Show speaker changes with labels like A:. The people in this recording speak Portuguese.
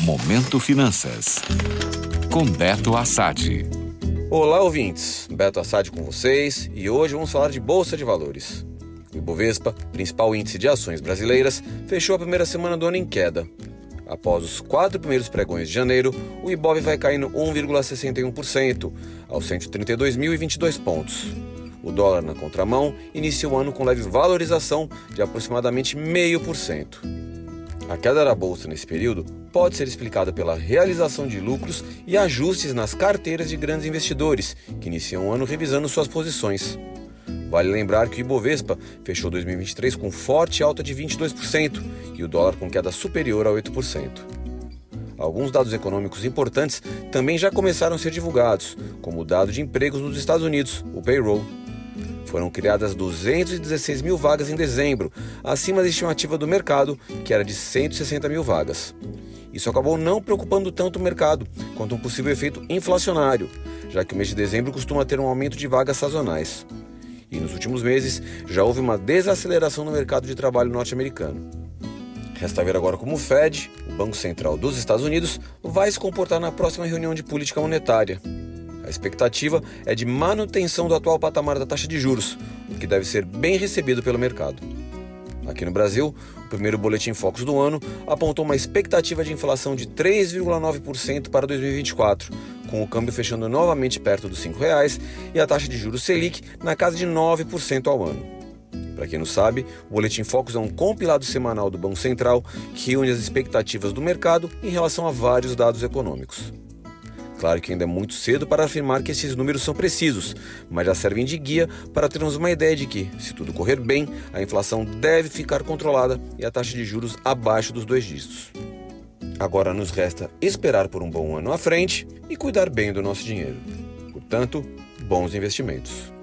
A: Momento Finanças. Com Beto Assad.
B: Olá, ouvintes. Beto Assad com vocês e hoje vamos falar de Bolsa de Valores. O Ibovespa, principal índice de ações brasileiras, fechou a primeira semana do ano em queda. Após os quatro primeiros pregões de janeiro, o Ibov vai caindo 1,61%, aos 132.022 pontos. O dólar na contramão inicia o ano com leve valorização de aproximadamente 0,5%. A queda da bolsa nesse período pode ser explicada pela realização de lucros e ajustes nas carteiras de grandes investidores, que iniciam o ano revisando suas posições. Vale lembrar que o Ibovespa fechou 2023 com forte alta de 22% e o dólar com queda superior a 8%. Alguns dados econômicos importantes também já começaram a ser divulgados, como o dado de empregos nos Estados Unidos, o payroll. Foram criadas 216 mil vagas em dezembro, acima da estimativa do mercado, que era de 160 mil vagas. Isso acabou não preocupando tanto o mercado quanto um possível efeito inflacionário, já que o mês de dezembro costuma ter um aumento de vagas sazonais. E nos últimos meses já houve uma desaceleração no mercado de trabalho norte-americano. Resta ver agora como o Fed, o Banco Central dos Estados Unidos, vai se comportar na próxima reunião de política monetária. A expectativa é de manutenção do atual patamar da taxa de juros, o que deve ser bem recebido pelo mercado. Aqui no Brasil, o primeiro boletim Focus do ano apontou uma expectativa de inflação de 3,9% para 2024, com o câmbio fechando novamente perto dos R$ 5,00 e a taxa de juros Selic na casa de 9% ao ano. Para quem não sabe, o Boletim Focus é um compilado semanal do Banco Central que reúne as expectativas do mercado em relação a vários dados econômicos. Claro que ainda é muito cedo para afirmar que esses números são precisos, mas já servem de guia para termos uma ideia de que, se tudo correr bem, a inflação deve ficar controlada e a taxa de juros abaixo dos dois dígitos. Agora nos resta esperar por um bom ano à frente e cuidar bem do nosso dinheiro. Portanto, bons investimentos.